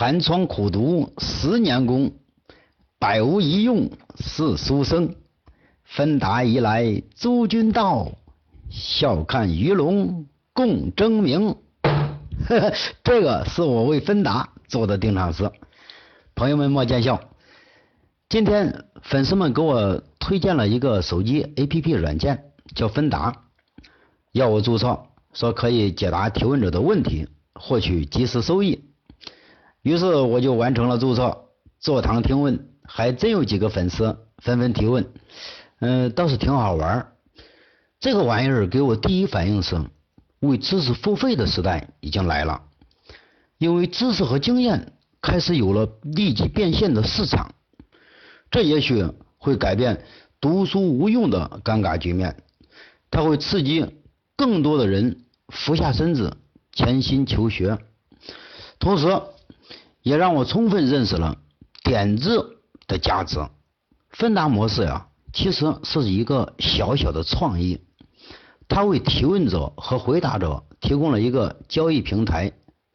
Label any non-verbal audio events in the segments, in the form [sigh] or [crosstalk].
寒窗苦读十年功，百无一用是书生。芬达一来诸君到，笑看鱼龙共争鸣。呵呵，这个是我为芬达做的定场诗，朋友们莫见笑。今天粉丝们给我推荐了一个手机 APP 软件，叫芬达，要我注册，说可以解答提问者的问题，获取及时收益。于是我就完成了注册，坐堂听问，还真有几个粉丝纷纷提问，嗯，倒是挺好玩。这个玩意儿给我第一反应是，为知识付费的时代已经来了，因为知识和经验开始有了立即变现的市场。这也许会改变读书无用的尴尬局面，它会刺激更多的人俯下身子潜心求学，同时也让我充分认识了点子的价值。芬达模式呀，其实是一个小小的创意，它为提问者和回答者提供了一个交易平台，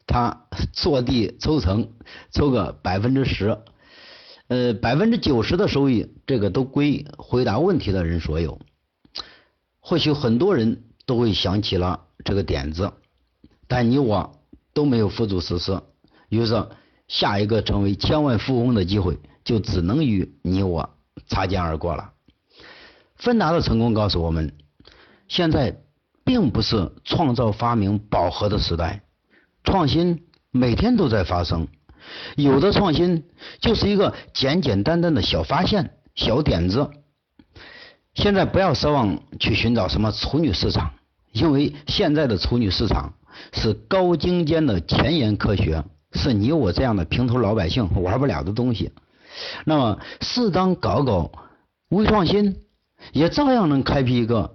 它坐地抽成，抽个百分之十。呃，百分之九十的收益，这个都归回答问题的人所有。或许很多人都会想起了这个点子，但你我都没有付诸实施。于是，下一个成为千万富翁的机会就只能与你我擦肩而过了。芬达的成功告诉我们，现在并不是创造发明饱和的时代，创新每天都在发生。有的创新就是一个简简单单的小发现、小点子。现在不要奢望去寻找什么处女市场，因为现在的处女市场是高精尖的前沿科学，是你我这样的平头老百姓玩不了的东西。那么，适当搞搞微创新，也照样能开辟一个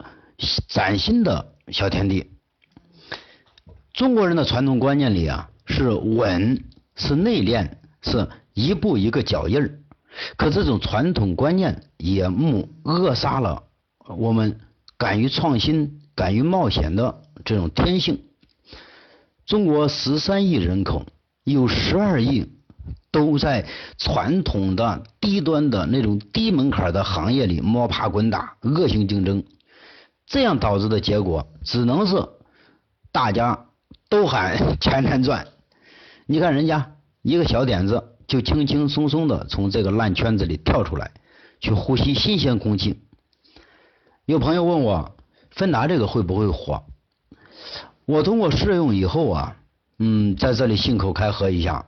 崭新的小天地。中国人的传统观念里啊，是稳。是内敛，是一步一个脚印儿。可这种传统观念也目扼杀了我们敢于创新、敢于冒险的这种天性。中国十三亿人口，有十二亿都在传统的低端的那种低门槛的行业里摸爬滚打、恶性竞争，这样导致的结果只能是大家都喊 [laughs] 钱难赚。你看人家一个小点子，就轻轻松松的从这个烂圈子里跳出来，去呼吸新鲜空气。有朋友问我，芬达这个会不会火？我通过试用以后啊，嗯，在这里信口开河一下，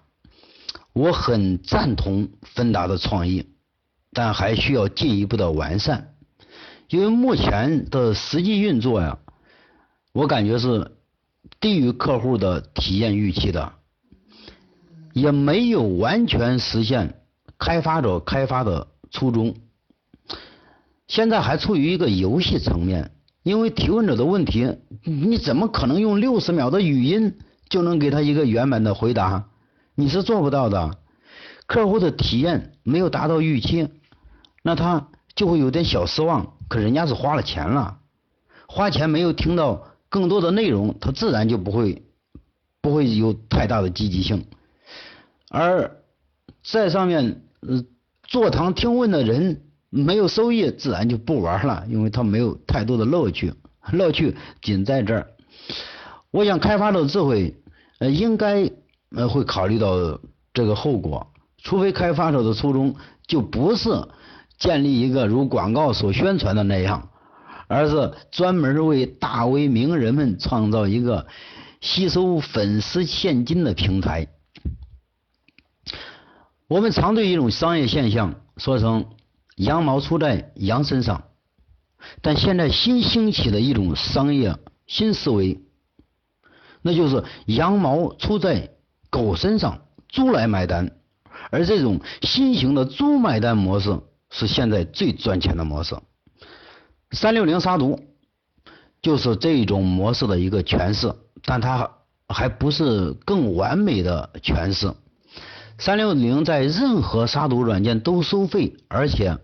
我很赞同芬达的创意，但还需要进一步的完善，因为目前的实际运作呀，我感觉是低于客户的体验预期的。也没有完全实现开发者开发的初衷，现在还处于一个游戏层面。因为提问者的问题，你怎么可能用六十秒的语音就能给他一个圆满的回答？你是做不到的。客户的体验没有达到预期，那他就会有点小失望。可人家是花了钱了，花钱没有听到更多的内容，他自然就不会不会有太大的积极性。而在上面坐堂听问的人没有收益，自然就不玩了，因为他没有太多的乐趣，乐趣仅在这儿。我想开发的智慧呃应该呃会考虑到这个后果，除非开发者的初衷就不是建立一个如广告所宣传的那样，而是专门为大 V 名人们创造一个吸收粉丝现金的平台。我们常对一种商业现象说成“羊毛出在羊身上”，但现在新兴起的一种商业新思维，那就是“羊毛出在狗身上，猪来买单”。而这种新型的“猪买单”模式是现在最赚钱的模式。三六零杀毒就是这种模式的一个诠释，但它还不是更完美的诠释。三六零在任何杀毒软件都收费，而且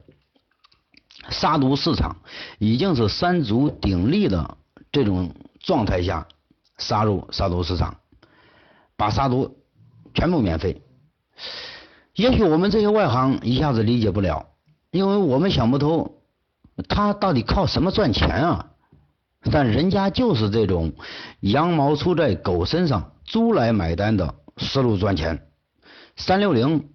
杀毒市场已经是三足鼎立的这种状态下杀入杀毒市场，把杀毒全部免费，也许我们这些外行一下子理解不了，因为我们想不透他到底靠什么赚钱啊？但人家就是这种羊毛出在狗身上，猪来买单的思路赚钱。三六零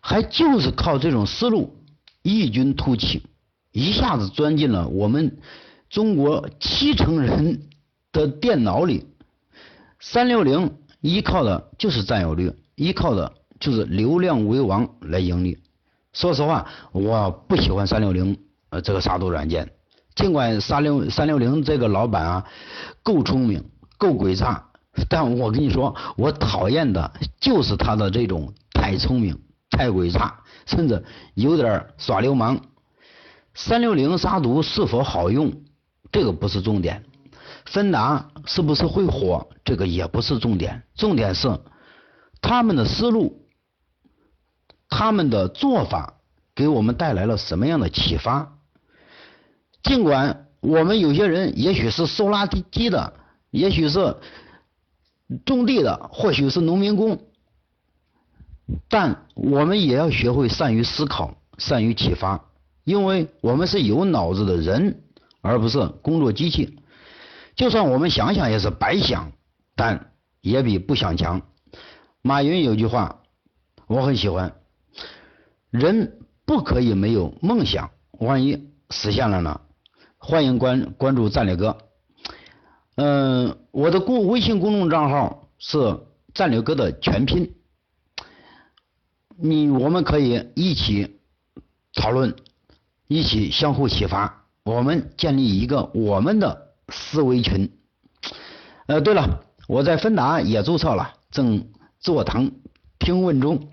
还就是靠这种思路异军突起，一下子钻进了我们中国七成人的电脑里。三六零依靠的就是占有率，依靠的。就是流量为王来盈利。说实话，我不喜欢三六零呃这个杀毒软件。尽管三六三六零这个老板啊够聪明够诡诈，但我跟你说，我讨厌的就是他的这种太聪明太诡诈，甚至有点耍流氓。三六零杀毒是否好用，这个不是重点。芬达是不是会火，这个也不是重点。重点是他们的思路。他们的做法给我们带来了什么样的启发？尽管我们有些人也许是收垃圾的，也许是种地的，或许是农民工，但我们也要学会善于思考，善于启发，因为我们是有脑子的人，而不是工作机器。就算我们想想也是白想，但也比不想强。马云有句话，我很喜欢。人不可以没有梦想，万一实现了呢？欢迎关关注战略哥，嗯，我的公微信公众账号是战略哥的全拼，你我们可以一起讨论，一起相互启发，我们建立一个我们的思维群。呃，对了，我在芬达也注册了，正坐堂听问中。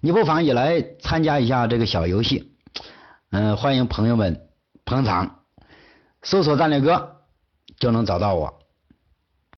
你不妨也来参加一下这个小游戏，嗯，欢迎朋友们捧场，搜索战略哥就能找到我。